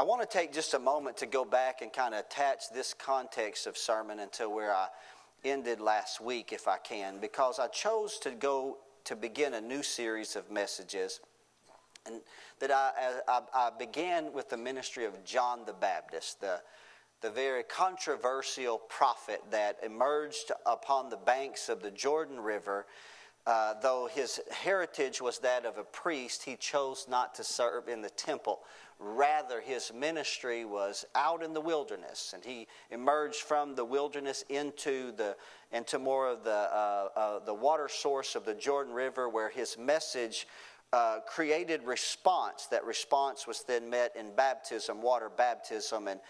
I want to take just a moment to go back and kind of attach this context of sermon until where I ended last week, if I can, because I chose to go to begin a new series of messages. And that I, I, I began with the ministry of John the Baptist, the, the very controversial prophet that emerged upon the banks of the Jordan River. Uh, though his heritage was that of a priest, he chose not to serve in the temple Rather, his ministry was out in the wilderness, and he emerged from the wilderness into the into more of the uh, uh, the water source of the Jordan River, where his message uh, created response. That response was then met in baptism, water baptism, and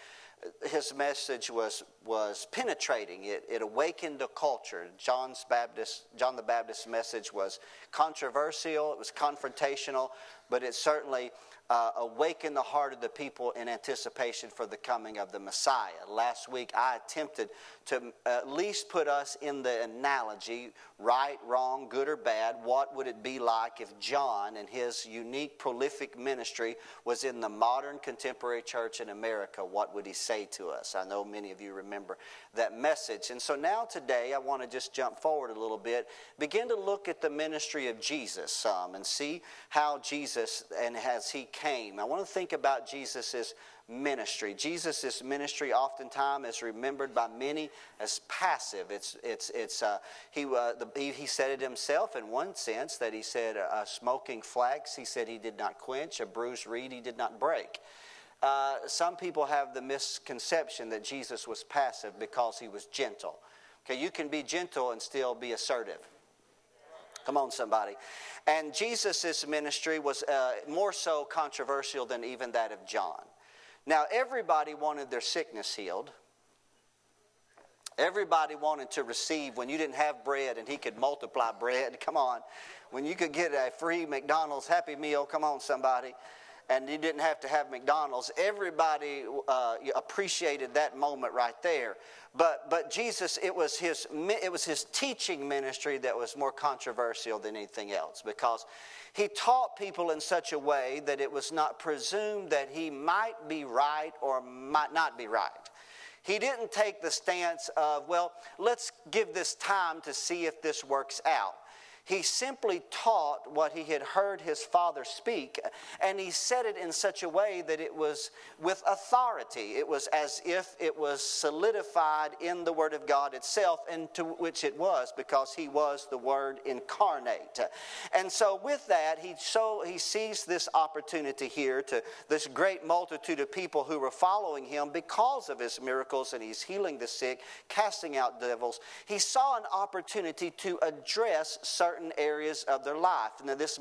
his message was was penetrating. It, it awakened a culture. John's Baptist, John the Baptist's message was controversial. It was confrontational, but it certainly uh, awaken the heart of the people in anticipation for the coming of the Messiah. Last week, I attempted to at least put us in the analogy right, wrong, good, or bad. What would it be like if John and his unique, prolific ministry was in the modern contemporary church in America? What would he say to us? I know many of you remember that message. And so now, today, I want to just jump forward a little bit, begin to look at the ministry of Jesus some, and see how Jesus and as he came. I want to think about Jesus' ministry. Jesus' ministry oftentimes is remembered by many as passive. It's, it's, it's, uh, he, uh, the, he, he, said it himself in one sense that he said, uh, smoking flax, he said he did not quench, a bruised reed he did not break. Uh, some people have the misconception that Jesus was passive because he was gentle. Okay, you can be gentle and still be assertive. Come on, somebody. And Jesus' ministry was uh, more so controversial than even that of John. Now, everybody wanted their sickness healed. Everybody wanted to receive when you didn't have bread and he could multiply bread. Come on. When you could get a free McDonald's Happy Meal, come on, somebody and you didn't have to have McDonald's. Everybody uh, appreciated that moment right there. But, but Jesus, it was, his, it was his teaching ministry that was more controversial than anything else because he taught people in such a way that it was not presumed that he might be right or might not be right. He didn't take the stance of, well, let's give this time to see if this works out. He simply taught what he had heard his father speak, and he said it in such a way that it was with authority. It was as if it was solidified in the Word of God itself, and to which it was, because he was the Word incarnate. And so, with that, he so he seized this opportunity here to this great multitude of people who were following him because of his miracles, and he's healing the sick, casting out devils. He saw an opportunity to address certain certain areas of their life. Now, this,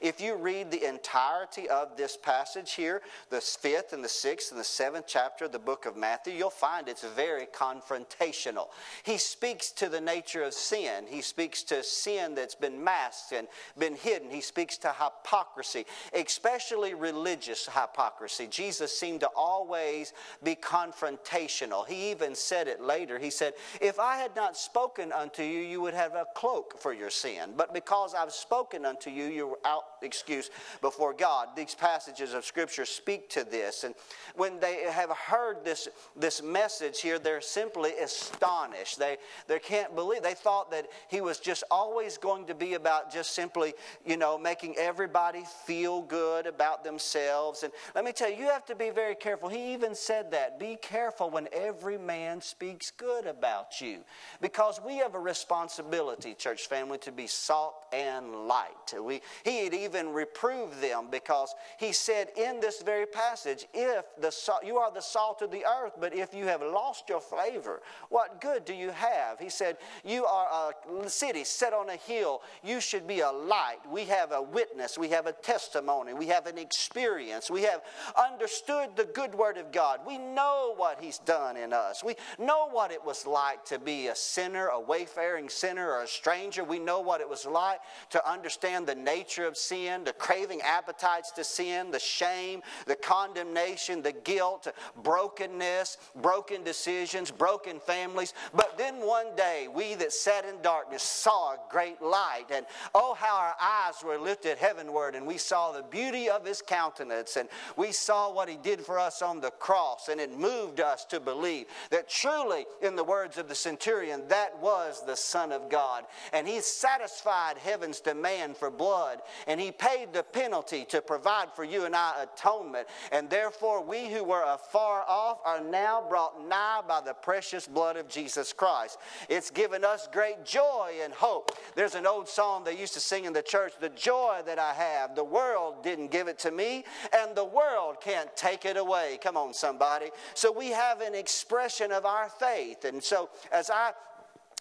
if you read the entirety of this passage here, the fifth and the sixth and the seventh chapter of the book of Matthew, you'll find it's very confrontational. He speaks to the nature of sin. He speaks to sin that's been masked and been hidden. He speaks to hypocrisy, especially religious hypocrisy. Jesus seemed to always be confrontational. He even said it later. He said, If I had not spoken unto you, you would have a cloak for your sin but because I've spoken unto you, you're out excuse before God. These passages of Scripture speak to this. And when they have heard this, this message here, they're simply astonished. They, they can't believe. They thought that he was just always going to be about just simply, you know, making everybody feel good about themselves. And let me tell you, you have to be very careful. He even said that. Be careful when every man speaks good about you. Because we have a responsibility, church family, to be salt and light. We, he had even reproved them because he said in this very passage, if the salt, you are the salt of the earth, but if you have lost your flavor, what good do you have? He said, you are a city set on a hill. You should be a light. We have a witness. We have a testimony. We have an experience. We have understood the good word of God. We know what he's done in us. We know what it was like to be a sinner, a wayfaring sinner, or a stranger. We know what it was like to understand the nature of sin, the craving appetites to sin, the shame, the condemnation, the guilt, brokenness, broken decisions, broken families. But then one day, we that sat in darkness saw a great light. And oh, how our eyes were lifted heavenward, and we saw the beauty of his countenance, and we saw what he did for us on the cross, and it moved us to believe that truly, in the words of the centurion, that was the Son of God. And he satisfied heaven's demand for blood, and he paid the penalty to provide for you and I atonement. And therefore, we who were afar off are now brought nigh by the precious blood of Jesus Christ. It's given us great joy and hope. There's an old song they used to sing in the church The joy that I have, the world didn't give it to me, and the world can't take it away. Come on, somebody. So we have an expression of our faith. And so as I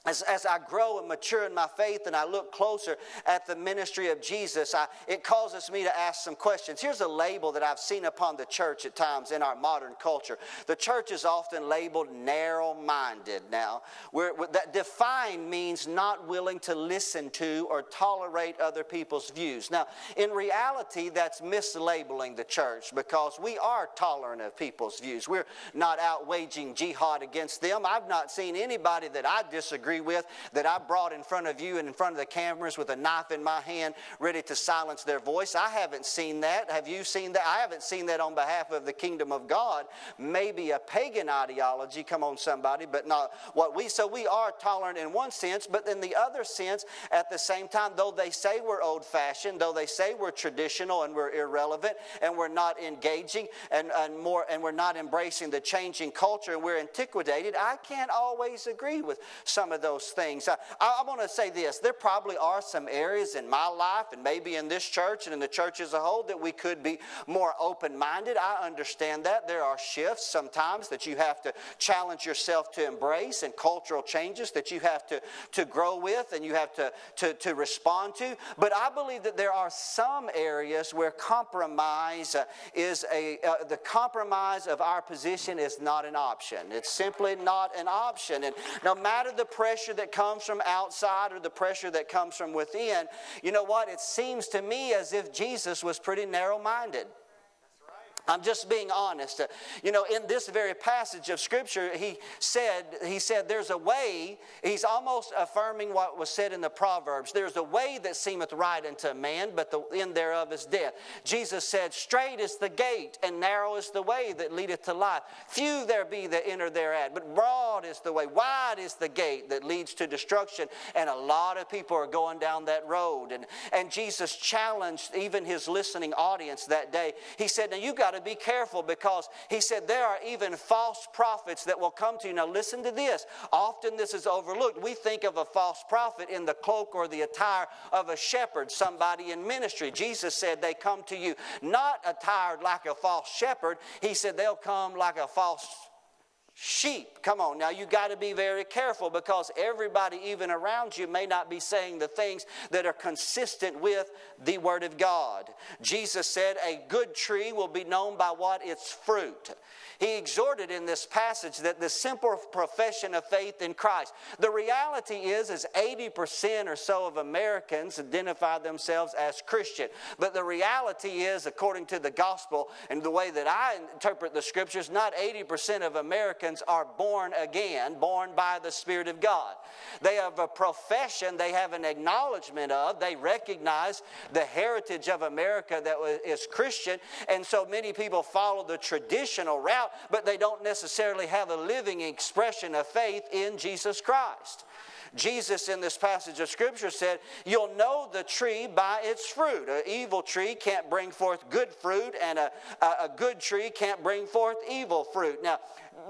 as, as I grow and mature in my faith and I look closer at the ministry of Jesus, I, it causes me to ask some questions. Here's a label that I've seen upon the church at times in our modern culture. The church is often labeled narrow minded now. Where, that defined means not willing to listen to or tolerate other people's views. Now, in reality, that's mislabeling the church because we are tolerant of people's views. We're not out waging jihad against them. I've not seen anybody that I disagree disagree with that I brought in front of you and in front of the cameras with a knife in my hand, ready to silence their voice. I haven't seen that. Have you seen that? I haven't seen that on behalf of the kingdom of God. Maybe a pagan ideology, come on, somebody, but not what we. So we are tolerant in one sense, but in the other sense, at the same time, though they say we're old fashioned, though they say we're traditional and we're irrelevant and we're not engaging and, and more and we're not embracing the changing culture and we're antiquated, I can't always agree with some of of those things. I, I, want to say this there probably are some areas in my life and maybe in this church and in the church as a whole that we could be more open minded. I understand that. There are shifts sometimes that you have to challenge yourself to embrace and cultural changes that you have to, to grow with and you have to, to, to respond to. But I believe that there are some areas where compromise uh, is a, uh, the compromise of our position is not an option. It's simply not an option. And no matter the pressure, pressure that comes from outside or the pressure that comes from within, you know what? It seems to me as if Jesus was pretty narrow minded. I'm just being honest. Uh, you know, in this very passage of Scripture, he said, he said, there's a way, he's almost affirming what was said in the Proverbs. There's a way that seemeth right unto a man, but the end thereof is death. Jesus said, Straight is the gate, and narrow is the way that leadeth to life. Few there be that enter thereat, but broad is the way, wide is the gate that leads to destruction. And a lot of people are going down that road. And, and Jesus challenged even his listening audience that day. He said, Now you got to to be careful because he said there are even false prophets that will come to you. Now, listen to this. Often this is overlooked. We think of a false prophet in the cloak or the attire of a shepherd, somebody in ministry. Jesus said they come to you not attired like a false shepherd, he said they'll come like a false sheep. Come on, now you got to be very careful because everybody, even around you, may not be saying the things that are consistent with the Word of God. Jesus said, A good tree will be known by what? Its fruit. He exhorted in this passage that the simple profession of faith in Christ. The reality is, is 80% or so of Americans identify themselves as Christian. But the reality is, according to the gospel and the way that I interpret the scriptures, not 80% of Americans are born again, born by the Spirit of God. They have a profession, they have an acknowledgement of, they recognize the heritage of America that is Christian. And so many people follow the traditional route but they don't necessarily have a living expression of faith in Jesus Christ. Jesus, in this passage of Scripture, said, You'll know the tree by its fruit. An evil tree can't bring forth good fruit, and a, a, a good tree can't bring forth evil fruit. Now,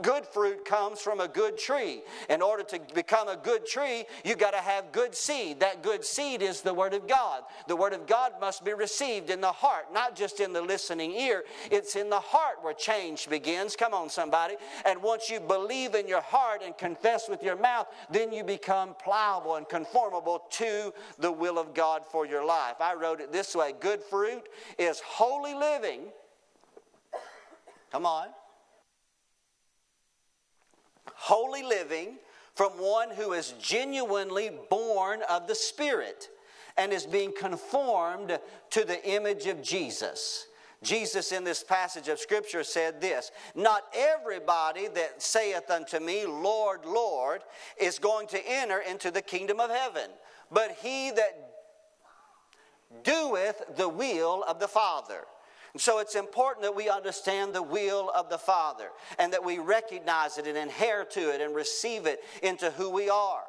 good fruit comes from a good tree. In order to become a good tree, you got to have good seed. That good seed is the Word of God. The Word of God must be received in the heart, not just in the listening ear. It's in the heart where change begins. Come on, somebody. And once you believe in your heart and confess with your mouth, then you become pliable and conformable to the will of God for your life. I wrote it this way Good fruit is holy living. Come on holy living from one who is genuinely born of the Spirit. and is being conformed to the image of Jesus. Jesus, in this passage of Scripture, said this Not everybody that saith unto me, Lord, Lord, is going to enter into the kingdom of heaven, but he that doeth the will of the Father. And so it's important that we understand the will of the Father and that we recognize it and adhere to it and receive it into who we are.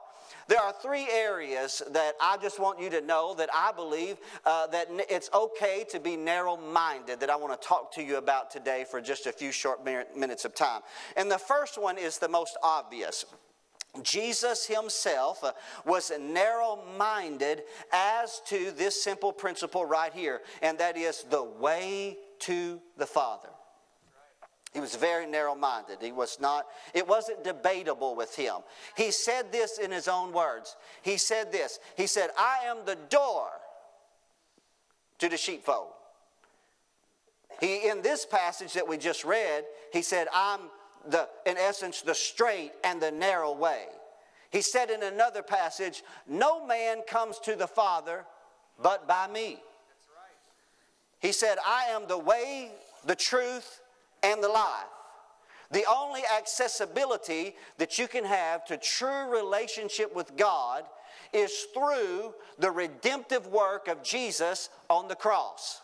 There are three areas that I just want you to know that I believe uh, that it's okay to be narrow minded that I want to talk to you about today for just a few short minutes of time. And the first one is the most obvious. Jesus himself uh, was narrow minded as to this simple principle right here, and that is the way to the Father. He was very narrow minded. He was not, it wasn't debatable with him. He said this in his own words. He said this He said, I am the door to the sheepfold. He, in this passage that we just read, he said, I'm the, in essence, the straight and the narrow way. He said in another passage, No man comes to the Father but by me. He said, I am the way, the truth, and the life. The only accessibility that you can have to true relationship with God is through the redemptive work of Jesus on the cross.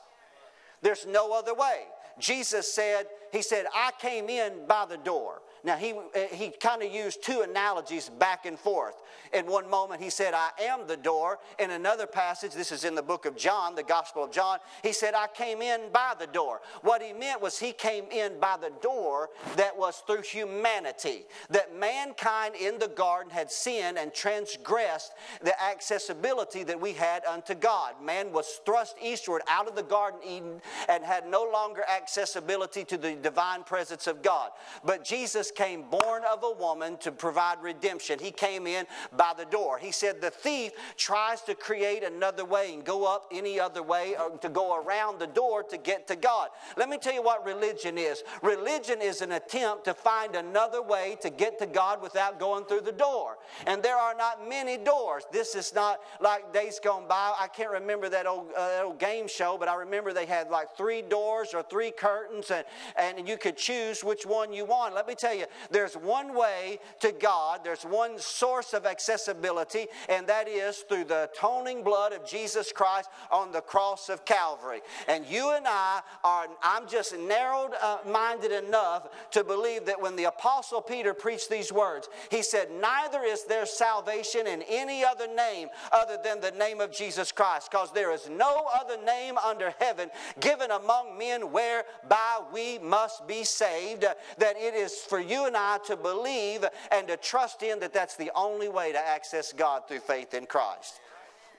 There's no other way. Jesus said, He said, I came in by the door. Now, he, uh, he kind of used two analogies back and forth. In one moment, he said, I am the door. In another passage, this is in the book of John, the Gospel of John, he said, I came in by the door. What he meant was he came in by the door that was through humanity. That mankind in the garden had sinned and transgressed the accessibility that we had unto God. Man was thrust eastward out of the Garden Eden and had no longer accessibility to the divine presence of God. But Jesus came born of a woman to provide redemption. He came in by the door. He said the thief tries to create another way and go up any other way or to go around the door to get to God. Let me tell you what religion is religion is an attempt to find another way to get to God without going through the door. And there are not many doors. This is not like days gone by. I can't remember that old, uh, that old game show, but I remember they had like three doors or three curtains, and, and you could choose which one you want. Let me tell you, there's one way to God, there's one source of accessibility, and that is through the atoning blood of Jesus Christ on the cross of Calvary. And you and I are, I'm just narrowed uh, minded enough to believe that when the Apostle Peter preached these words, he said, Neither is there salvation in any other name other than the name of Jesus Christ, because there is no other name under heaven given among men whereby we must be saved, that it is for you and I to believe and to trust in that that's the only way to access God through faith in Christ.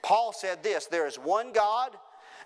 Paul said this there is one God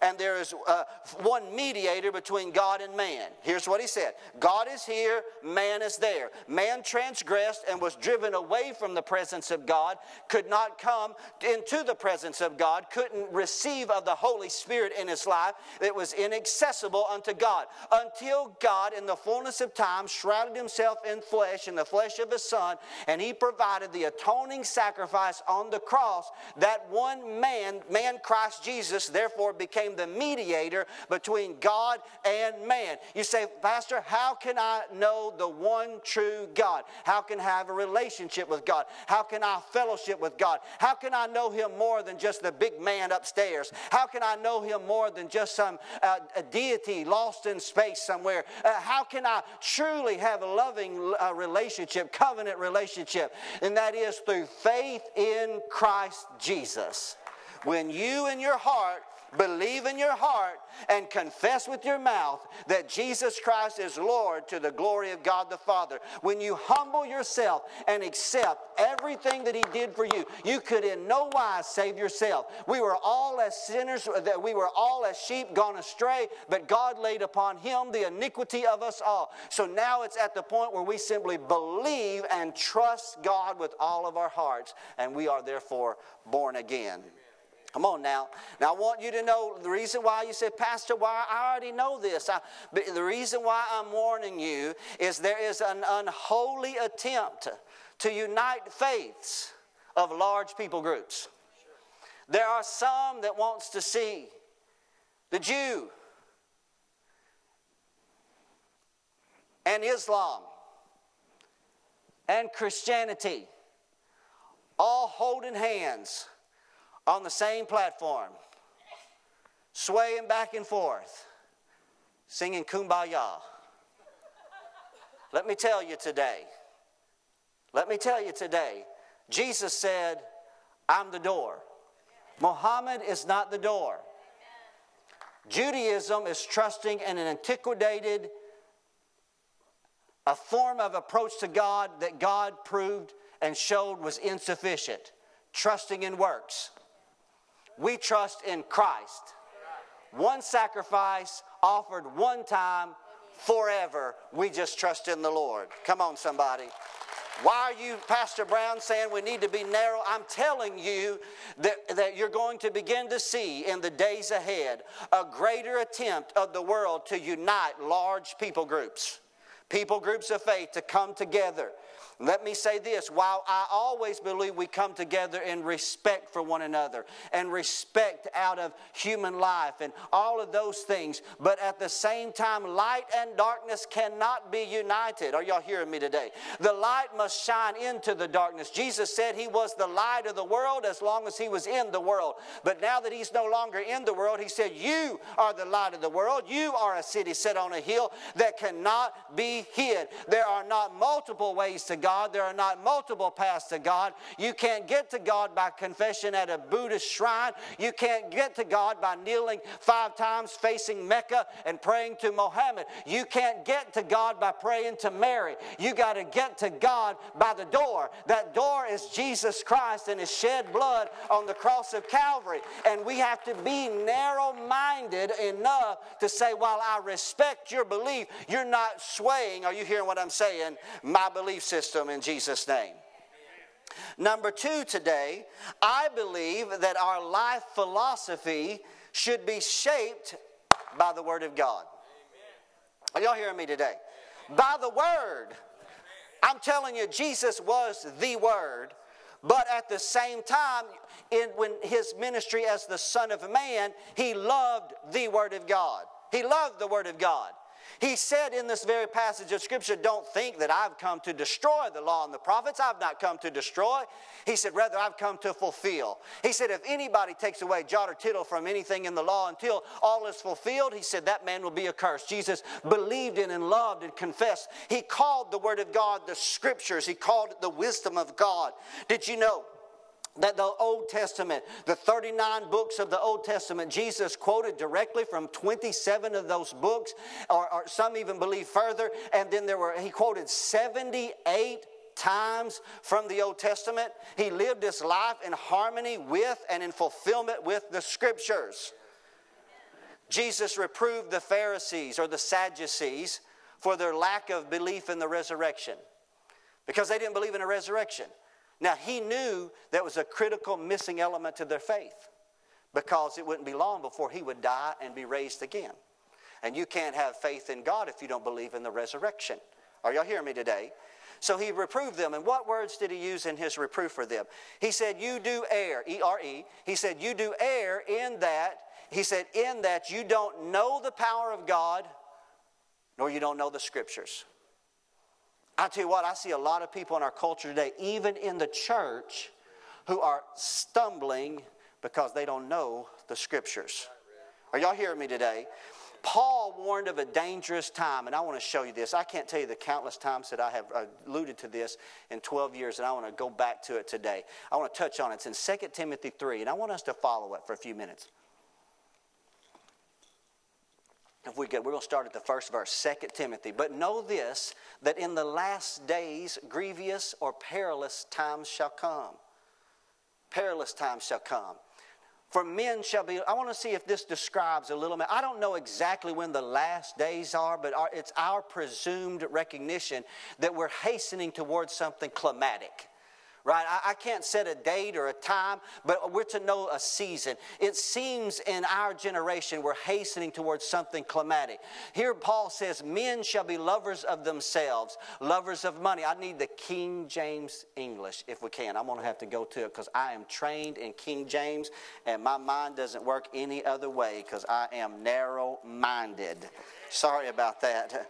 and there is uh, one mediator between God and man. Here's what he said God is here, man is there. Man transgressed and was driven away from the presence of God, could not come into the presence of God, couldn't receive of the Holy Spirit in his life. It was inaccessible unto God until God, in the fullness of time, shrouded himself in flesh, in the flesh of his Son, and he provided the atoning sacrifice on the cross. That one man, man Christ Jesus, therefore became became the mediator between God and man. You say, Pastor, how can I know the one true God? How can I have a relationship with God? How can I fellowship with God? How can I know Him more than just the big man upstairs? How can I know Him more than just some uh, deity lost in space somewhere? Uh, how can I truly have a loving uh, relationship, covenant relationship? And that is through faith in Christ Jesus. When you in your heart believe in your heart and confess with your mouth that Jesus Christ is Lord to the glory of God the Father. When you humble yourself and accept everything that He did for you, you could in no wise save yourself. We were all as sinners, that we were all as sheep gone astray, but God laid upon Him the iniquity of us all. So now it's at the point where we simply believe and trust God with all of our hearts, and we are therefore born again. Come on now. Now, I want you to know the reason why you say, Pastor, why I already know this. I, but the reason why I'm warning you is there is an unholy attempt to unite faiths of large people groups. There are some that wants to see the Jew and Islam and Christianity all holding hands on the same platform, swaying back and forth, singing kumbaya. Let me tell you today, let me tell you today, Jesus said, I'm the door. Muhammad is not the door. Judaism is trusting in an antiquated, a form of approach to God that God proved and showed was insufficient, trusting in works. We trust in Christ. One sacrifice offered one time forever. We just trust in the Lord. Come on, somebody. Why are you, Pastor Brown, saying we need to be narrow? I'm telling you that, that you're going to begin to see in the days ahead a greater attempt of the world to unite large people groups, people groups of faith to come together let me say this while I always believe we come together in respect for one another and respect out of human life and all of those things, but at the same time, light and darkness cannot be united. Are y'all hearing me today? The light must shine into the darkness. Jesus said he was the light of the world as long as he was in the world. But now that he's no longer in the world, he said, You are the light of the world. You are a city set on a hill that cannot be hid. There are not multiple ways to God God. There are not multiple paths to God. You can't get to God by confession at a Buddhist shrine. You can't get to God by kneeling five times facing Mecca and praying to Mohammed. You can't get to God by praying to Mary. You got to get to God by the door. That door is Jesus Christ and His shed blood on the cross of Calvary. And we have to be narrow minded enough to say, while I respect your belief, you're not swaying. Are you hearing what I'm saying? My belief system in Jesus' name. Number two today, I believe that our life philosophy should be shaped by the Word of God. Are y'all hearing me today? By the Word. I'm telling you, Jesus was the Word, but at the same time, in when his ministry as the Son of Man, he loved the Word of God. He loved the Word of God. He said in this very passage of Scripture, Don't think that I've come to destroy the law and the prophets. I've not come to destroy. He said, Rather, I've come to fulfill. He said, If anybody takes away jot or tittle from anything in the law until all is fulfilled, he said, That man will be accursed. Jesus believed in and loved and confessed. He called the Word of God the Scriptures, he called it the wisdom of God. Did you know? That the Old Testament, the 39 books of the Old Testament, Jesus quoted directly from 27 of those books, or, or, some even believe further. And then there were, he quoted 78 times from the Old Testament. He lived his life in harmony with and in fulfillment with the scriptures. Jesus reproved the Pharisees or the Sadducees for their lack of belief in the resurrection because they didn't believe in a resurrection. Now, he knew that was a critical missing element to their faith because it wouldn't be long before he would die and be raised again. And you can't have faith in God if you don't believe in the resurrection. Are y'all hearing me today? So he reproved them. And what words did he use in his reproof for them? He said, You do err, E R E. He said, You do err in that, he said, in that you don't know the power of God, nor you don't know the scriptures. I tell you what, I see a lot of people in our culture today, even in the church, who are stumbling because they don't know the scriptures. Are y'all hearing me today? Paul warned of a dangerous time, and I want to show you this. I can't tell you the countless times that I have alluded to this in 12 years, and I want to go back to it today. I want to touch on it. It's in 2 Timothy 3, and I want us to follow it for a few minutes. If we could, we're going to start at the first verse, 2 Timothy. But know this, that in the last days grievous or perilous times shall come. Perilous times shall come. For men shall be, I want to see if this describes a little bit. I don't know exactly when the last days are, but it's our presumed recognition that we're hastening towards something climatic right? I, I, can't set a date or a time, but we're to know a season. It seems in our generation we're hastening towards something climatic. Here, Paul says, Men shall be lovers of themselves, lovers of money. I need the King James English if we can. I'm going to have to go to it because I am trained in King James and my mind doesn't work any other way because I am narrow minded. Sorry about that.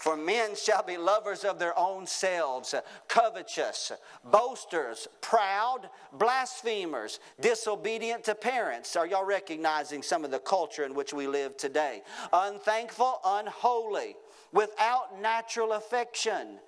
For men shall be lovers of their own selves, covetous, boasters, proud, blasphemers, disobedient to parents. Are y'all recognizing some of the culture in which we live today? Unthankful, unholy, without natural affection,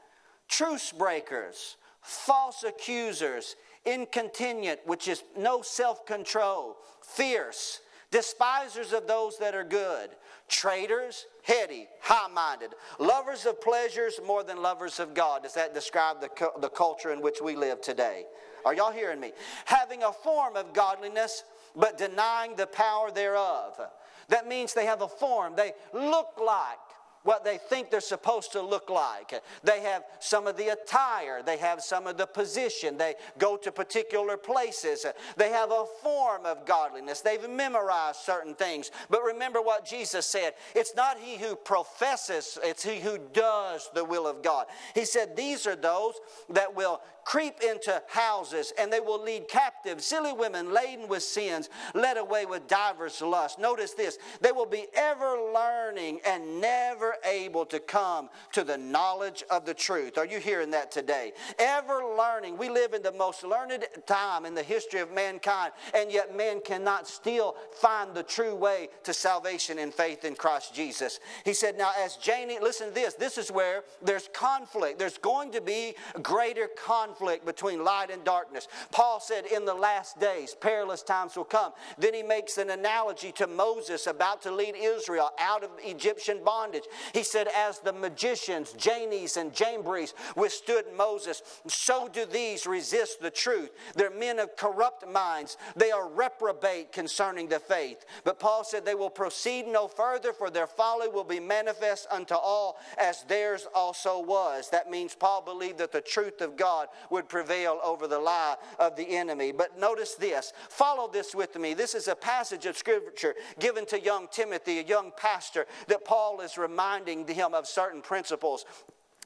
truce breakers, false accusers, incontinent, which is no self control, fierce, despisers of those that are good traitors, heady, high minded, lovers of pleasures more than lovers of God. Does that describe the, the culture in which we live today? Are y'all hearing me? Having a form of godliness, but denying the power thereof. That means they have a form. They look like what they think they're supposed to look like. They have some of the attire, they have some of the position, they go to particular places, they have a form of godliness, they've memorized certain things. But remember what Jesus said it's not he who professes, it's he who does the will of God. He said, These are those that will creep into houses and they will lead captive silly women laden with sins, led away with divers lusts. Notice this they will be ever learning and never able to come to the knowledge of the truth. Are you hearing that today? Ever learning. We live in the most learned time in the history of mankind, and yet man cannot still find the true way to salvation and faith in Christ Jesus. He said, Now, as Jannes, listen to this, this is where there's conflict. There's going to be greater conflict conflict between light and darkness. Paul said, In the last days, perilous times will come. Then he makes an analogy to Moses about to lead Israel out of Egyptian bondage. He said, As the magicians, Jannes and Jambres, withstood Moses, so do these resist the truth. They're men of corrupt minds. They are reprobate concerning the faith. But Paul said, They will proceed no further, for their folly will be manifest unto all, as theirs also was. That means Paul believed that the truth of God would prevail over the lie of the enemy. But notice this. Follow this with me. This is a passage of scripture given to young Timothy, a young pastor, that Paul is reminding him of certain principles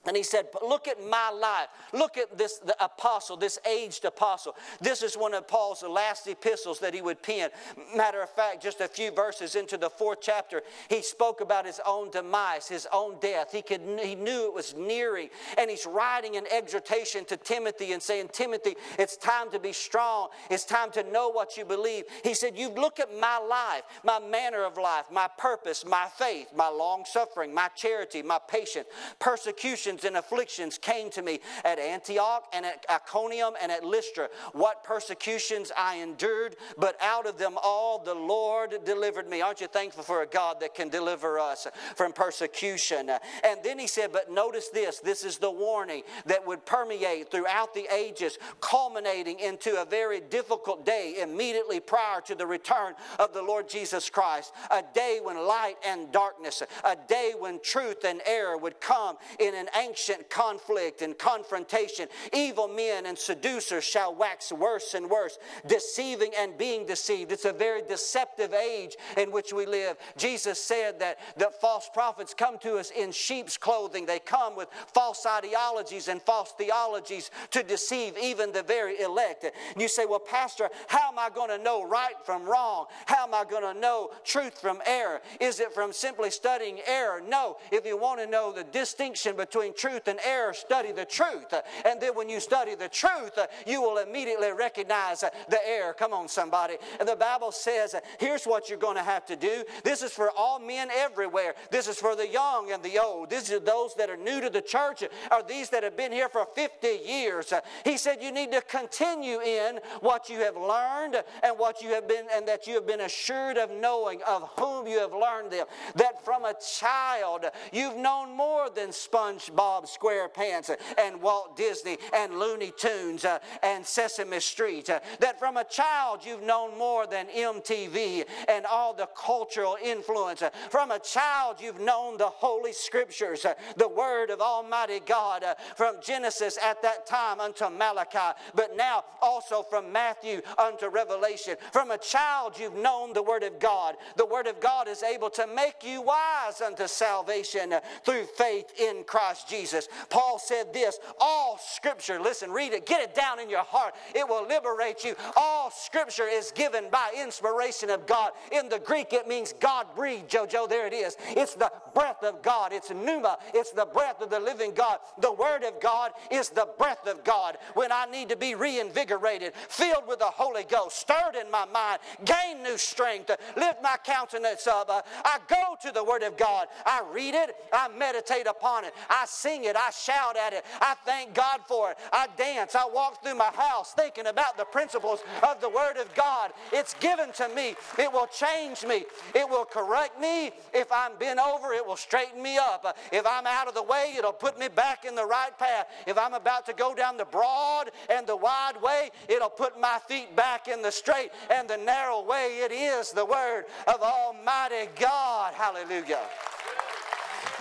and he said, Look at my life. Look at this the apostle, this aged apostle. This is one of Paul's last epistles that he would pen. Matter of fact, just a few verses into the fourth chapter, he spoke about his own demise, his own death. He, could, he knew it was nearing. And he's writing an exhortation to Timothy and saying, Timothy, it's time to be strong. It's time to know what you believe. He said, You look at my life, my manner of life, my purpose, my faith, my long suffering, my charity, my patience, persecution and afflictions came to me at Antioch and at Iconium and at Lystra. What persecutions I endured, but out of them all the Lord delivered me. Aren't you thankful for a God that can deliver us from persecution? And then he said, But notice this this is the warning that would permeate throughout the ages, culminating into a very difficult day immediately prior to the return of the Lord Jesus Christ. A day when light and darkness, a day when truth and error would come in an ancient conflict and confrontation. Evil men and seducers shall wax worse and worse, deceiving and being deceived. It's a very deceptive age in which we live. Jesus said that, that false prophets come to us in sheep's clothing, they come with false ideologies and false theologies to deceive even the very elect. And you say, Well, Pastor, how am I going to know right from wrong? How am I going to know truth from error? Is it from simply studying error? No. If you want to know the distinction between truth and error, study the truth. And then when you study the truth, you will immediately recognize the error. Come on, somebody. And the Bible says, here's what you're going to have to do. This is for all men everywhere. This is for the young and the old. This is those that are new to the church or these that have been here for 50 years. He said you need to continue in what you have learned and what you have been and that you have been assured of knowing of whom you have learned them. That from a child you've known more than sponge SpongeBob SquarePants and Walt Disney and Looney Tunes uh, and Sesame Street. Uh, that from a child you've known more than MTV and all the cultural influence. Uh, from a child you've known the Holy Scriptures, the Word of Almighty God, from Genesis at that time unto Malachi, but now also from Matthew unto Revelation. From a child you've known the Word of God. The Word of God is able to make you wise unto salvation through faith in Jesus. Paul said this all scripture, listen, read it, get it down in your heart. It will liberate you. All scripture is given by inspiration of God. In the Greek, it means God breathed, Jojo. There it is. It's the breath of God. It's pneuma. It's the breath of the living God. The Word of God is the breath of God. When I need to be reinvigorated, filled with the Holy Ghost, stirred in my mind, gain new strength, lift my countenance up. Uh, I go to the Word of God. I read it. I meditate upon it. I sing it. I shout at it. I thank God for it. I dance. I walk through my house thinking about the principles of the Word of God. It's given to me. It will change me. It will correct me. If I'm bent over, it will straighten me up. If I'm out of the way, it'll put me back in the right path. If I'm about to go down the broad and the wide way, it'll put my feet back in the straight and the narrow way. It is the Word of Almighty God. Hallelujah.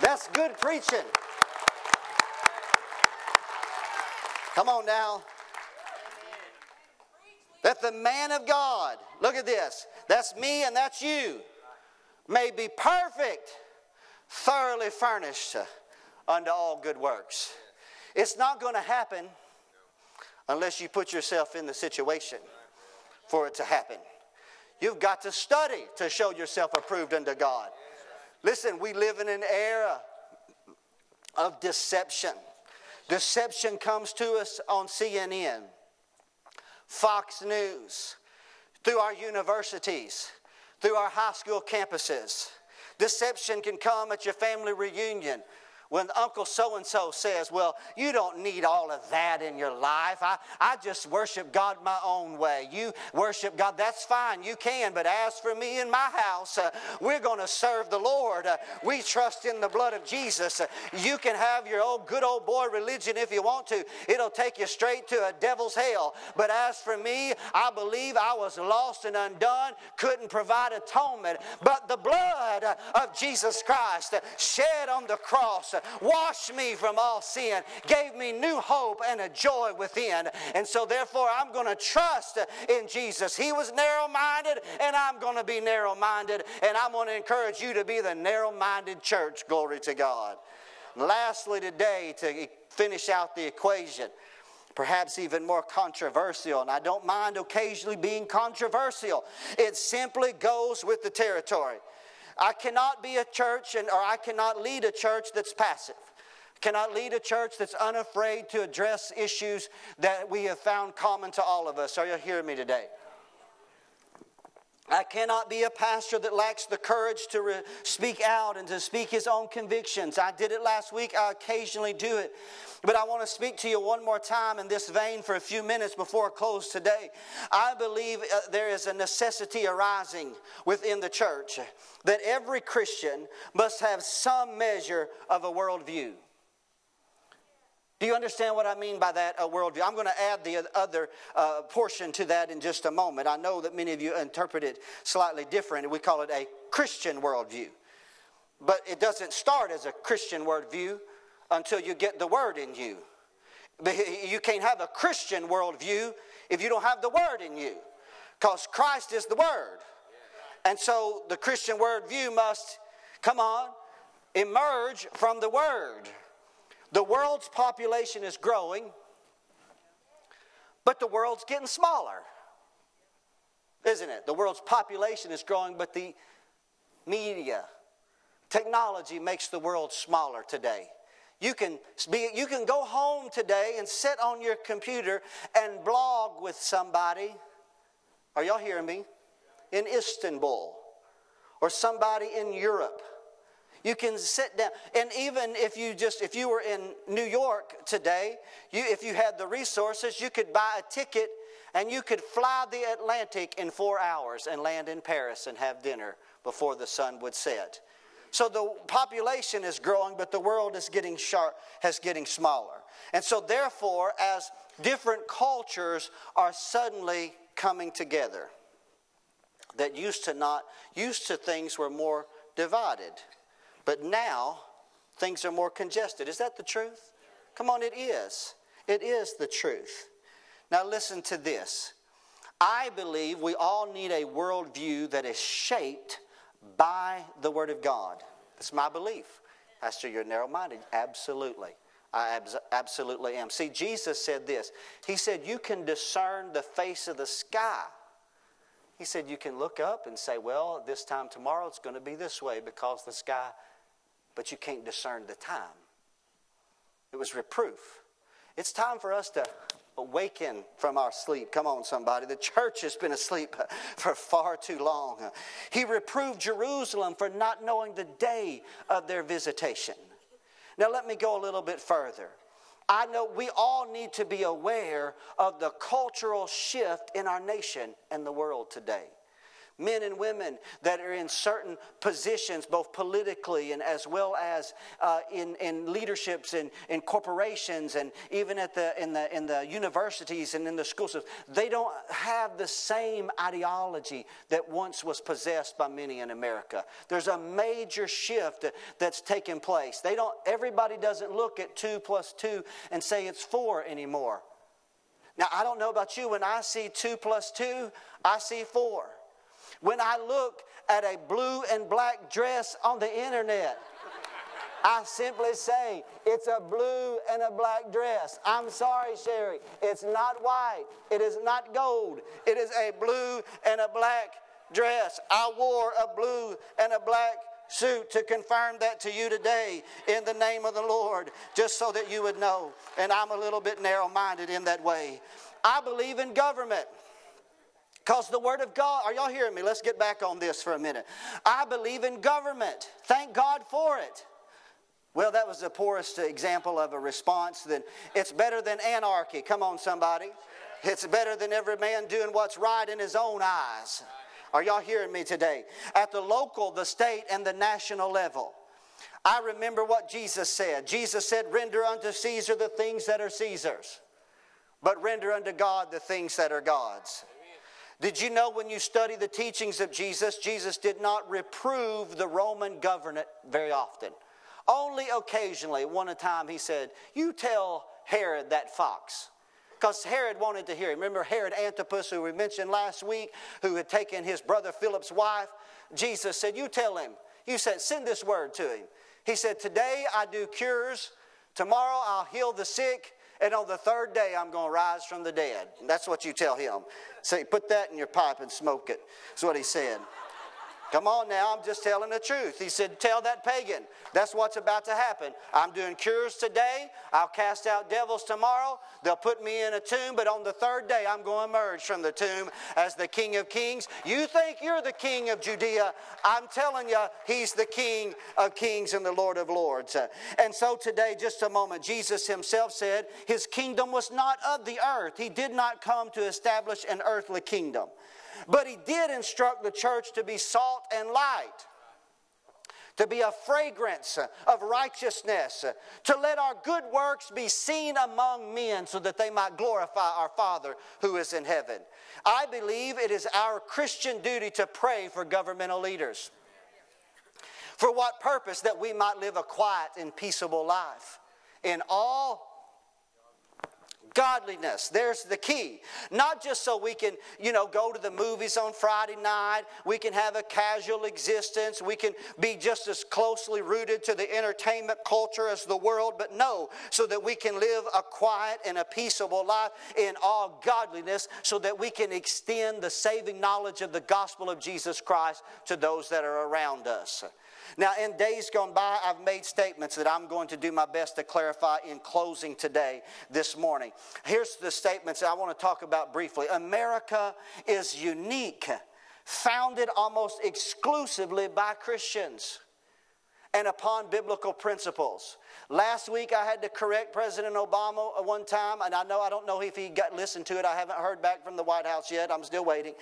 That's good preaching. Come on now. That the man of God, look at this, that's me and that's you, may be perfect, thoroughly furnished uh, unto all good works. It's not going to happen unless you put yourself in the situation for it to happen. You've got to study to show yourself approved unto God. Listen, we live in an era of deception. Deception comes to us on CNN, Fox News, through our universities, through our high school campuses. Deception can come at your family reunion when Uncle so and so says, Well, you don't need all of that in your life. I, I just worship God my own way. You worship God, that's fine, you can. But as for me and my house, uh, we're going to serve the Lord. Uh, we trust in the blood of Jesus. Uh, you can have your old good old boy religion if you want to, it'll take you straight to a devil's hell. But as for me, I believe I was lost and undone, couldn't provide atonement. But the blood of Jesus Christ shed on the cross washed me from all sin, gave me new hope and a joy within. And so, therefore, I'm going to trust in Jesus. He was narrow minded, and I'm going to be narrow minded. And I'm going to encourage you to be the narrow minded church. Glory to God. And lastly, today, to finish out the equation, perhaps even more controversial, and I don't mind occasionally being controversial. It simply goes with the territory. I cannot be a church and, or I cannot lead a church that's passive. Cannot lead a church that's unafraid to address issues that we have found common to all of us. Are you hearing me today? I cannot be a pastor that lacks the courage to re- speak out and to speak his own convictions. I did it last week. I occasionally do it. But I want to speak to you one more time in this vein for a few minutes before I close today. I believe uh, there is a necessity arising within the church that every Christian must have some measure of a worldview. Do you understand what I mean by that, a worldview? I'm going to add the other uh, portion to that in just a moment. I know that many of you interpret it slightly different. We call it a Christian worldview. But it doesn't start as a Christian worldview until you get the Word in you. You can't have a Christian worldview if you don't have the Word in you, because Christ is the Word. And so the Christian worldview must, come on, emerge from the Word. The world's population is growing, but the world's getting smaller. Isn't it? The world's population is growing, but the media, technology makes the world smaller today. You can, be, you can go home today and sit on your computer and blog with somebody. Are y'all hearing me? In Istanbul or somebody in Europe you can sit down. And even if you just, if you were in New York today, you, if you had the resources, you could buy a ticket and you could fly the Atlantic in four hours and land in Paris and have dinner before the sun would set. So the population is growing, but the world is getting sharp, has getting smaller. And so therefore, as different cultures are suddenly coming together that used to not, used to things were more divided. But now things are more congested. Is that the truth? Come on, it is. It is the truth. Now listen to this. I believe we all need a worldview that is shaped by the Word of God. That's my belief. Pastor, you're narrow minded. Absolutely. I abs- absolutely am. See, Jesus said this He said, You can discern the face of the sky. He said, You can look up and say, Well, this time tomorrow it's going to be this way because the sky, but you can't discern the time. It was reproof. It's time for us to awaken from our sleep. Come on, somebody. The church has been asleep for far too long. He reproved Jerusalem for not knowing the day of their visitation. Now, let me go a little bit further. I know we all need to be aware of the cultural shift in our nation and the world today men and women that are in certain positions, both politically and as well as uh, in, in leaderships and in corporations and even at the, in, the, in the universities and in the schools. They don't have the same ideology that once was possessed by many in America. There's a major shift that's taken place. They don't, everybody doesn't look at two plus two and say it's four anymore. Now, I don't know about you, when I see two plus two, I see four. When I look at a blue and black dress on the internet, I simply say, it's a blue and a black dress. I'm sorry, Sherry. It's not white. It is not gold. It is a blue and a black dress. I wore a blue and a black suit to confirm that to you today in the name of the Lord, just so that you would know. And I'm a little bit narrow minded in that way. I believe in government. Because the Word of God, are y'all hearing me? Let's get back on this for a minute. I believe in government. Thank God for it. Well, that was the poorest example of a response. Then it's better than anarchy. Come on, somebody. It's better than every man doing what's right in his own eyes. Are y'all hearing me today? At the local, the state, and the national level. I remember what Jesus said. Jesus said, Render unto Caesar the things that are Caesar's, but render unto God the things that are God's. Did you know when you study the teachings of Jesus, Jesus did not reprove the Roman government very often? Only occasionally, one time, he said, You tell Herod that fox. Because Herod wanted to hear him. Remember Herod Antipas, who we mentioned last week, who had taken his brother Philip's wife? Jesus said, You tell him. You said, Send this word to him. He said, Today I do cures. Tomorrow I'll heal the sick. And on the third day, I'm going to rise from the dead. And That's what you tell him. Say, put that in your pipe and smoke it. That's what he said. Come on now, I'm just telling the truth. He said, Tell that pagan. That's what's about to happen. I'm doing cures today. I'll cast out devils tomorrow. They'll put me in a tomb, but on the third day, I'm going to emerge from the tomb as the King of Kings. You think you're the King of Judea. I'm telling you, He's the King of Kings and the Lord of Lords. And so today, just a moment, Jesus Himself said His kingdom was not of the earth. He did not come to establish an earthly kingdom. But he did instruct the church to be salt and light, to be a fragrance of righteousness, to let our good works be seen among men so that they might glorify our Father who is in heaven. I believe it is our Christian duty to pray for governmental leaders. For what purpose? That we might live a quiet and peaceable life in all godliness. There's the key. Not just so we can, you know, go to the movies on Friday night, we can have a casual existence, we can be just as closely rooted to the entertainment culture as the world, but no, so that we can live a quiet and a peaceable life in all godliness, so that we can extend the saving knowledge of the gospel of Jesus Christ to those that are around us. Now, in days gone by, I've made statements that I'm going to do my best to clarify in closing today, this morning. Here's the statements I want to talk about briefly. America is unique, founded almost exclusively by Christians and upon biblical principles. Last week I had to correct President Obama one time, and I know I don't know if he got listened to it. I haven't heard back from the White House yet. I'm still waiting.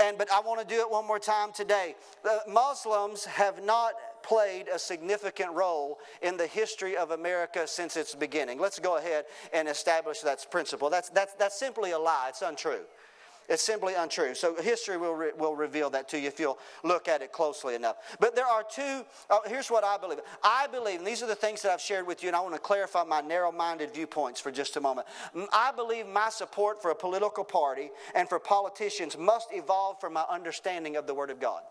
And but I want to do it one more time today. The Muslims have not played a significant role in the history of America since its beginning. Let's go ahead and establish that principle. That's, that's, that's simply a lie, it's untrue. It's simply untrue. So history will, re- will reveal that to you if you'll look at it closely enough. But there are two, oh, here's what I believe. I believe, and these are the things that I've shared with you, and I want to clarify my narrow minded viewpoints for just a moment. I believe my support for a political party and for politicians must evolve from my understanding of the Word of God.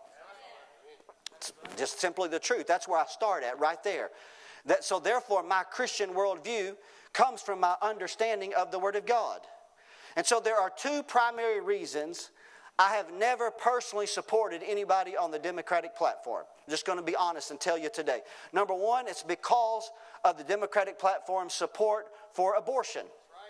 It's just simply the truth. That's where I start at, right there. That, so, therefore, my Christian worldview comes from my understanding of the Word of God. And so there are two primary reasons I have never personally supported anybody on the Democratic platform. I'm just going to be honest and tell you today. Number one, it's because of the Democratic platform's support for abortion.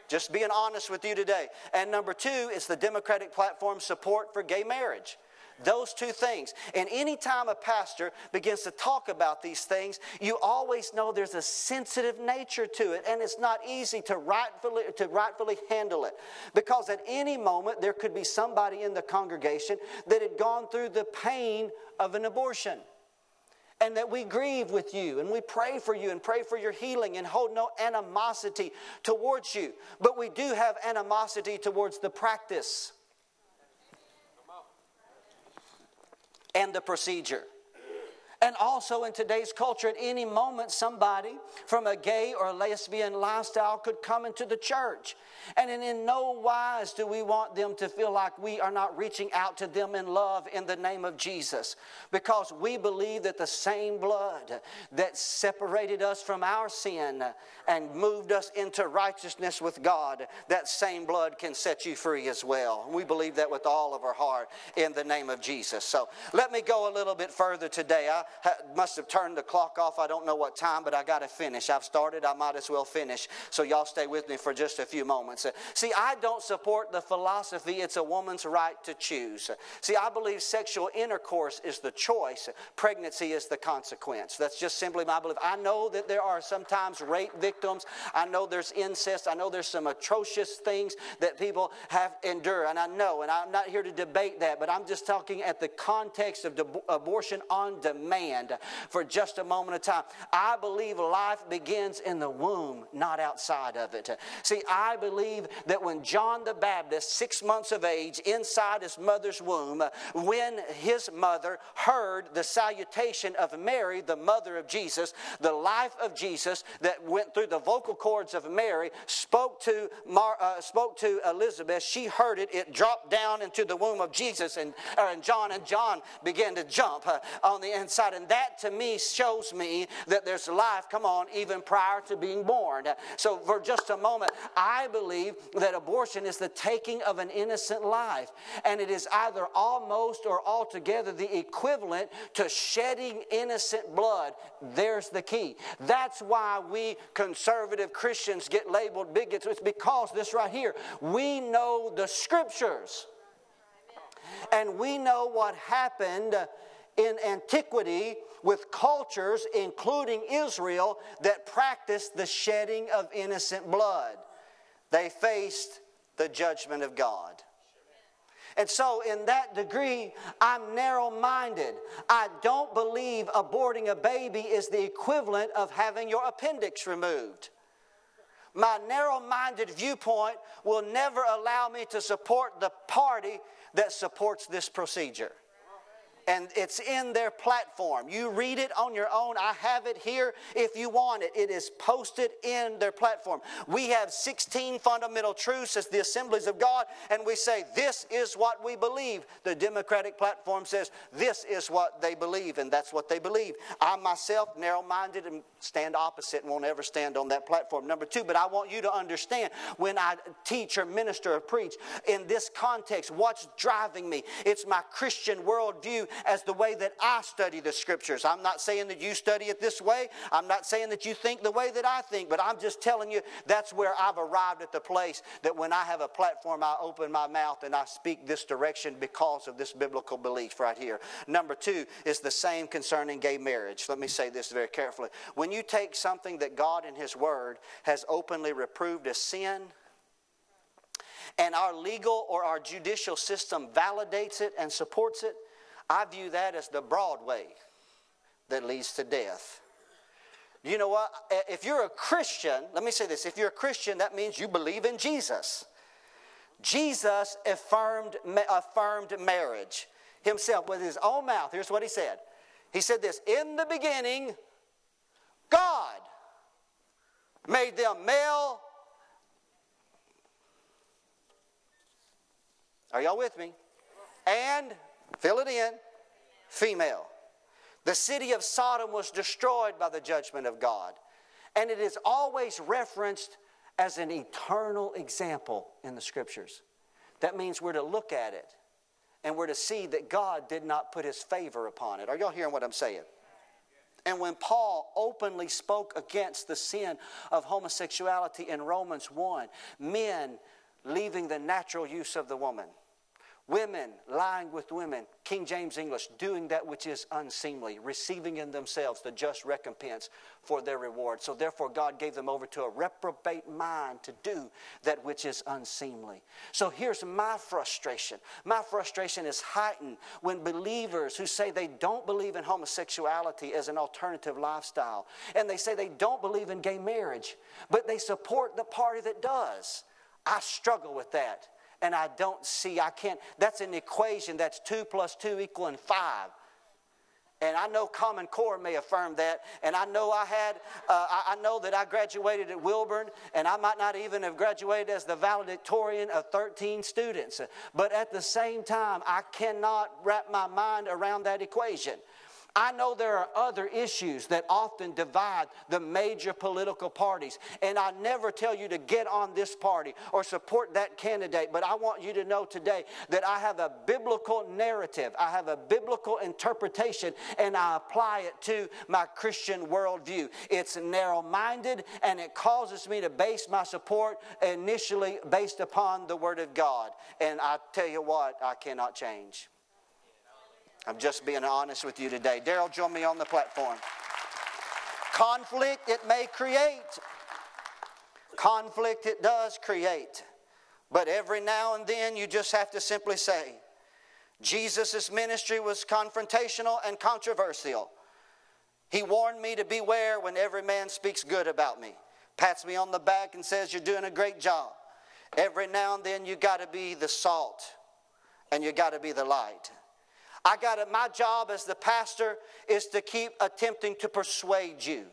Just being honest with you today. And number two is the Democratic platform's support for gay marriage. Those two things. And anytime a pastor begins to talk about these things, you always know there's a sensitive nature to it, and it's not easy to rightfully, to rightfully handle it. Because at any moment, there could be somebody in the congregation that had gone through the pain of an abortion and that we grieve with you and we pray for you and pray for your healing and hold no animosity towards you. But we do have animosity towards the practice and the procedure. And also in today's culture, at any moment, somebody from a gay or lesbian lifestyle could come into the church. And in no wise do we want them to feel like we are not reaching out to them in love in the name of Jesus. Because we believe that the same blood that separated us from our sin and moved us into righteousness with God, that same blood can set you free as well. We believe that with all of our heart in the name of Jesus. So let me go a little bit further today. I must have turned the clock off. I don't know what time, but I got to finish. I've started, I might as well finish. So y'all stay with me for just a few moments. Uh, see, I don't support the philosophy it's a woman's right to choose. See, I believe sexual intercourse is the choice, pregnancy is the consequence. That's just simply my belief. I know that there are sometimes rape victims. I know there's incest. I know there's some atrocious things that people have endured. And I know, and I'm not here to debate that, but I'm just talking at the context of abortion on demand for just a moment of time. I believe life begins in the womb, not outside of it. See, I believe that when John the Baptist, six months of age, inside his mother's womb, when his mother heard the salutation of Mary, the mother of Jesus, the life of Jesus that went through the vocal cords of Mary, spoke to, Mar, uh, spoke to Elizabeth. She heard it. It dropped down into the womb of Jesus and, uh, and John, and John began to jump uh, on the inside and that to me shows me that there's life, come on, even prior to being born. So for just a moment, I believe that abortion is the taking of an innocent life. And it is either almost or altogether the equivalent to shedding innocent blood. There's the key. That's why we conservative Christians get labeled bigots. It's because this right here, we know the scriptures. And we know what happened in antiquity with cultures, including Israel, that practiced the shedding of innocent blood. They faced the judgment of God. And so, in that degree, I'm narrow minded. I don't believe aborting a baby is the equivalent of having your appendix removed. My narrow minded viewpoint will never allow me to support the party that supports this procedure and it's in their platform. You read it on your own. I have it here if you want it. It is posted in their platform. We have 16 fundamental truths as the assemblies of God, and we say, This is what we believe. The Democratic platform says, This is what they believe, and that's what they believe. I myself, narrow minded, and stand opposite and won't ever stand on that platform. Number two, but I want you to understand when I teach or minister or preach in this context, what's driving me? It's my Christian worldview as the way that I study the scriptures. I'm not saying that you study it this way. I'm not saying that you think the way that I think, but I'm just telling you that's where I've arrived at the place that when I have a platform, I open my mouth and I speak this direction because of this biblical belief right here. Number two is the same concerning gay marriage. Let me say this very carefully. When you take something that God in His Word has openly reproved as sin, and our legal or our judicial system validates it and supports it, I view that as the broad way. that leads to death. You know what? If you're a Christian, let me say this if you're a Christian, that means you believe in Jesus. Jesus affirmed, affirmed marriage himself with his own mouth. Here's what he said He said this In the beginning, God made them male. Are y'all with me? And, fill it in, female. The city of Sodom was destroyed by the judgment of God. And it is always referenced as an eternal example in the scriptures. That means we're to look at it and we're to see that God did not put his favor upon it. Are y'all hearing what I'm saying? And when Paul openly spoke against the sin of homosexuality in Romans 1, men leaving the natural use of the woman, Women lying with women, King James English, doing that which is unseemly, receiving in themselves the just recompense for their reward. So therefore, God gave them over to a reprobate mind to do that which is unseemly. So here's my frustration. My frustration is heightened when believers who say they don't believe in homosexuality as an alternative lifestyle, and they say they don't believe in gay marriage, but they support the party that does. I struggle with that and I don't see, I can't, that's an equation that's two plus two equaling five. And I know Common Core may affirm that. And I know I had, uh, I know that I graduated at Wilburn, and I might not even have graduated as the valedictorian of 13 students. But at the same time, I cannot wrap my mind around that equation. I know there are other issues that often divide the major political parties. And I never tell you to get on this party or support that candidate, but I want you to know today that I have a biblical narrative, I have a biblical interpretation, and I apply it to my Christian worldview. It's narrow minded and it causes me to base my support initially based upon the Word of God. And I tell you what, I cannot change. I'm just being honest with you today. Daryl, join me on the platform. Conflict it may create. Conflict it does create. But every now and then you just have to simply say, Jesus' ministry was confrontational and controversial. He warned me to beware when every man speaks good about me, pats me on the back and says, You're doing a great job. Every now and then you got to be the salt and you got to be the light. I got it. My job as the pastor is to keep attempting to persuade you.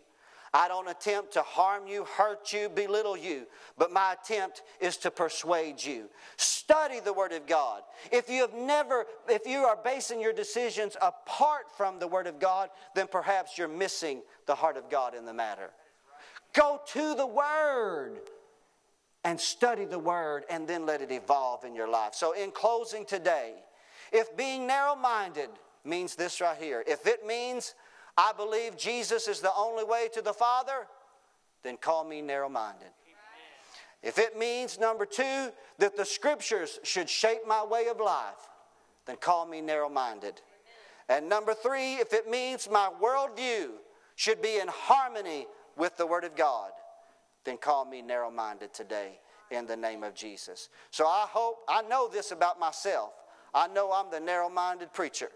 I don't attempt to harm you, hurt you, belittle you, but my attempt is to persuade you. Study the Word of God. If you have never, if you are basing your decisions apart from the Word of God, then perhaps you're missing the heart of God in the matter. Go to the Word and study the Word and then let it evolve in your life. So, in closing today, if being narrow minded means this right here, if it means I believe Jesus is the only way to the Father, then call me narrow minded. If it means, number two, that the scriptures should shape my way of life, then call me narrow minded. And number three, if it means my worldview should be in harmony with the Word of God, then call me narrow minded today in the name of Jesus. So I hope, I know this about myself. I know I'm the narrow minded preacher.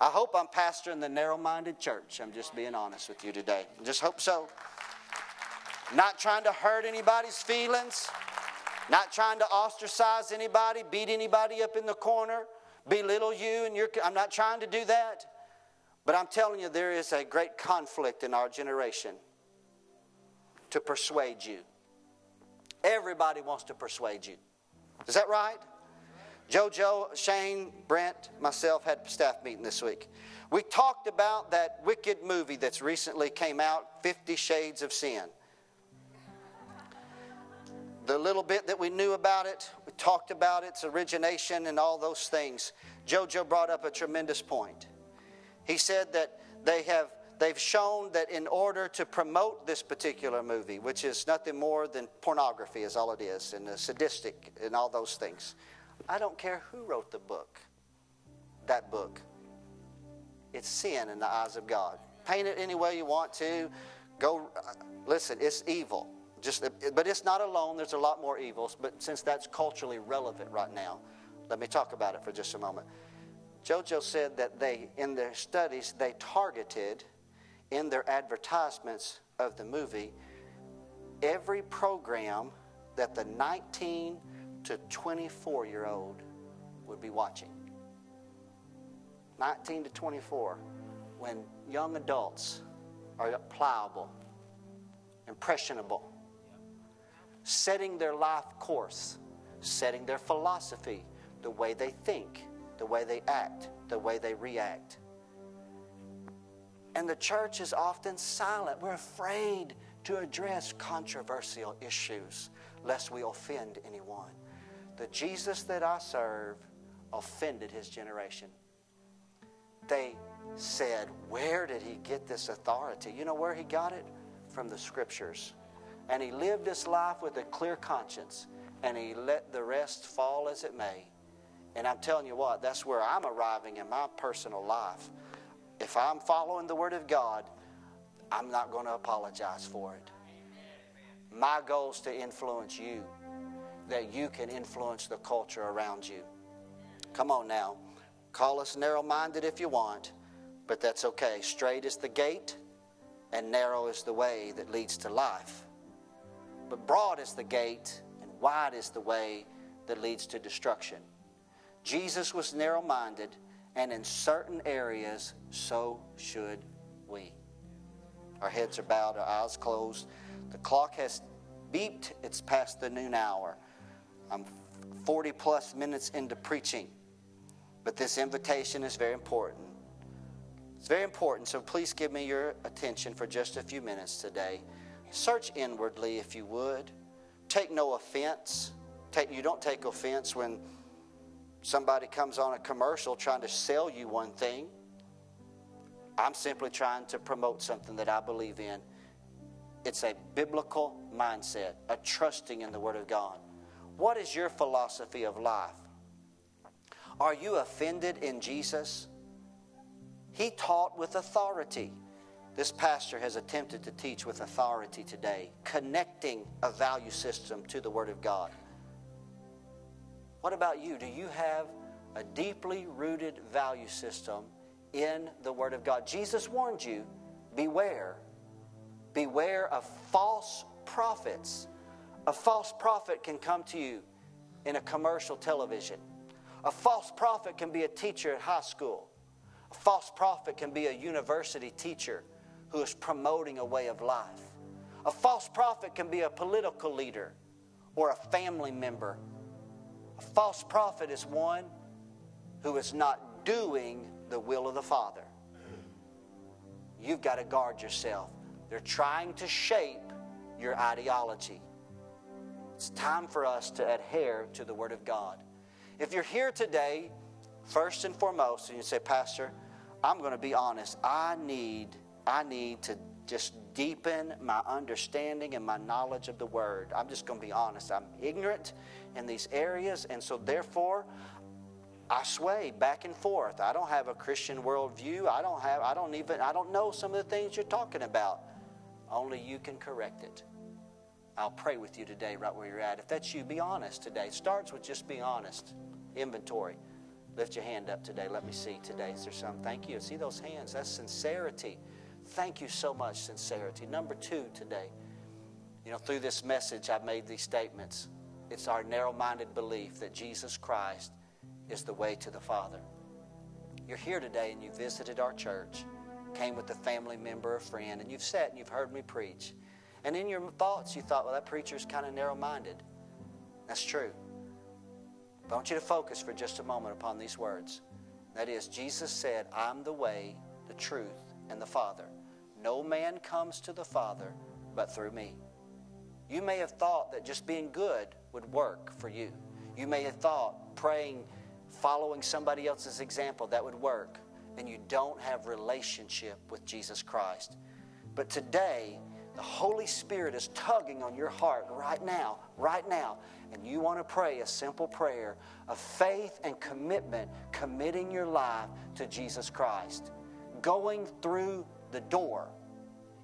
I hope I'm pastoring the narrow minded church. I'm just being honest with you today. Just hope so. Not trying to hurt anybody's feelings, not trying to ostracize anybody, beat anybody up in the corner, belittle you and your. I'm not trying to do that. But I'm telling you, there is a great conflict in our generation to persuade you. Everybody wants to persuade you. Is that right? JoJo, Shane, Brent, myself had staff meeting this week. We talked about that wicked movie that's recently came out, Fifty Shades of Sin. The little bit that we knew about it, we talked about its origination and all those things. JoJo brought up a tremendous point. He said that they have they've shown that in order to promote this particular movie, which is nothing more than pornography, is all it is, and sadistic and all those things I don't care who wrote the book, that book. It's sin in the eyes of God. Paint it any way you want to. Go, uh, listen, it's evil. Just, but it's not alone. There's a lot more evils. But since that's culturally relevant right now, let me talk about it for just a moment. JoJo said that they, in their studies, they targeted in their advertisements of the movie every program that the 19 to 24 year old would be watching. 19 to 24, when young adults are pliable, impressionable, setting their life course, setting their philosophy, the way they think, the way they act, the way they react. And the church is often silent. We're afraid to address controversial issues lest we offend anyone. The Jesus that I serve offended his generation. They said, Where did he get this authority? You know where he got it? From the scriptures. And he lived his life with a clear conscience, and he let the rest fall as it may. And I'm telling you what, that's where I'm arriving in my personal life. If I'm following the Word of God, I'm not going to apologize for it. My goal is to influence you, that you can influence the culture around you. Come on now. Call us narrow minded if you want, but that's okay. Straight is the gate, and narrow is the way that leads to life. But broad is the gate, and wide is the way that leads to destruction. Jesus was narrow minded, and in certain areas, so should we. Our heads are bowed, our eyes closed. The clock has beeped, it's past the noon hour. I'm 40 plus minutes into preaching, but this invitation is very important. It's very important, so please give me your attention for just a few minutes today. Search inwardly if you would. Take no offense. Take, you don't take offense when somebody comes on a commercial trying to sell you one thing. I'm simply trying to promote something that I believe in. It's a biblical mindset, a trusting in the Word of God. What is your philosophy of life? Are you offended in Jesus? He taught with authority. This pastor has attempted to teach with authority today, connecting a value system to the Word of God. What about you? Do you have a deeply rooted value system in the Word of God? Jesus warned you beware. Beware of false prophets. A false prophet can come to you in a commercial television. A false prophet can be a teacher at high school. A false prophet can be a university teacher who is promoting a way of life. A false prophet can be a political leader or a family member a false prophet is one who is not doing the will of the Father. You've got to guard yourself. They're trying to shape your ideology. It's time for us to adhere to the Word of God. If you're here today, first and foremost, and you say, Pastor, I'm going to be honest. I need, I need to just deepen my understanding and my knowledge of the Word. I'm just going to be honest. I'm ignorant in these areas, and so therefore, I sway back and forth. I don't have a Christian worldview. I don't have. I don't even. I don't know some of the things you're talking about. Only you can correct it. I'll pray with you today, right where you're at. If that's you, be honest today. It starts with just being honest. Inventory. Lift your hand up today. Let me see today. Is there some? Thank you. See those hands? That's sincerity. Thank you so much, sincerity. Number two today. You know, through this message, I've made these statements. It's our narrow minded belief that Jesus Christ is the way to the Father. You're here today and you visited our church, came with a family member, a friend, and you've sat and you've heard me preach. And in your thoughts, you thought, well, that preacher's kind of narrow minded. That's true. But I want you to focus for just a moment upon these words. That is, Jesus said, I'm the way, the truth, and the Father. No man comes to the Father but through me. You may have thought that just being good would work for you. You may have thought praying, following somebody else's example, that would work. And you don't have relationship with Jesus Christ. But today, the Holy Spirit is tugging on your heart right now, right now. And you want to pray a simple prayer of faith and commitment, committing your life to Jesus Christ. Going through the door,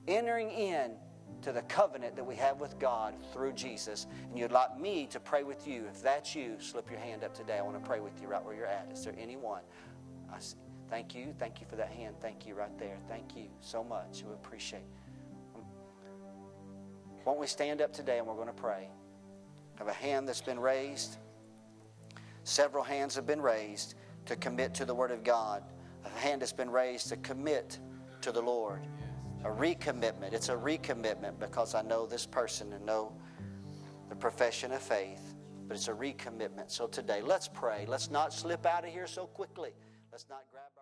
entering in to the covenant that we have with God through Jesus. And you'd like me to pray with you. If that's you, slip your hand up today. I want to pray with you right where you're at. Is there anyone? I see. Thank you. Thank you for that hand. Thank you right there. Thank you so much. We appreciate. Won't we stand up today and we're going to pray? Have a hand that's been raised. Several hands have been raised to commit to the Word of God. A hand that's been raised to commit to the Lord. A recommitment. It's a recommitment because I know this person and know the profession of faith, but it's a recommitment. So today, let's pray. Let's not slip out of here so quickly. Let's not grab our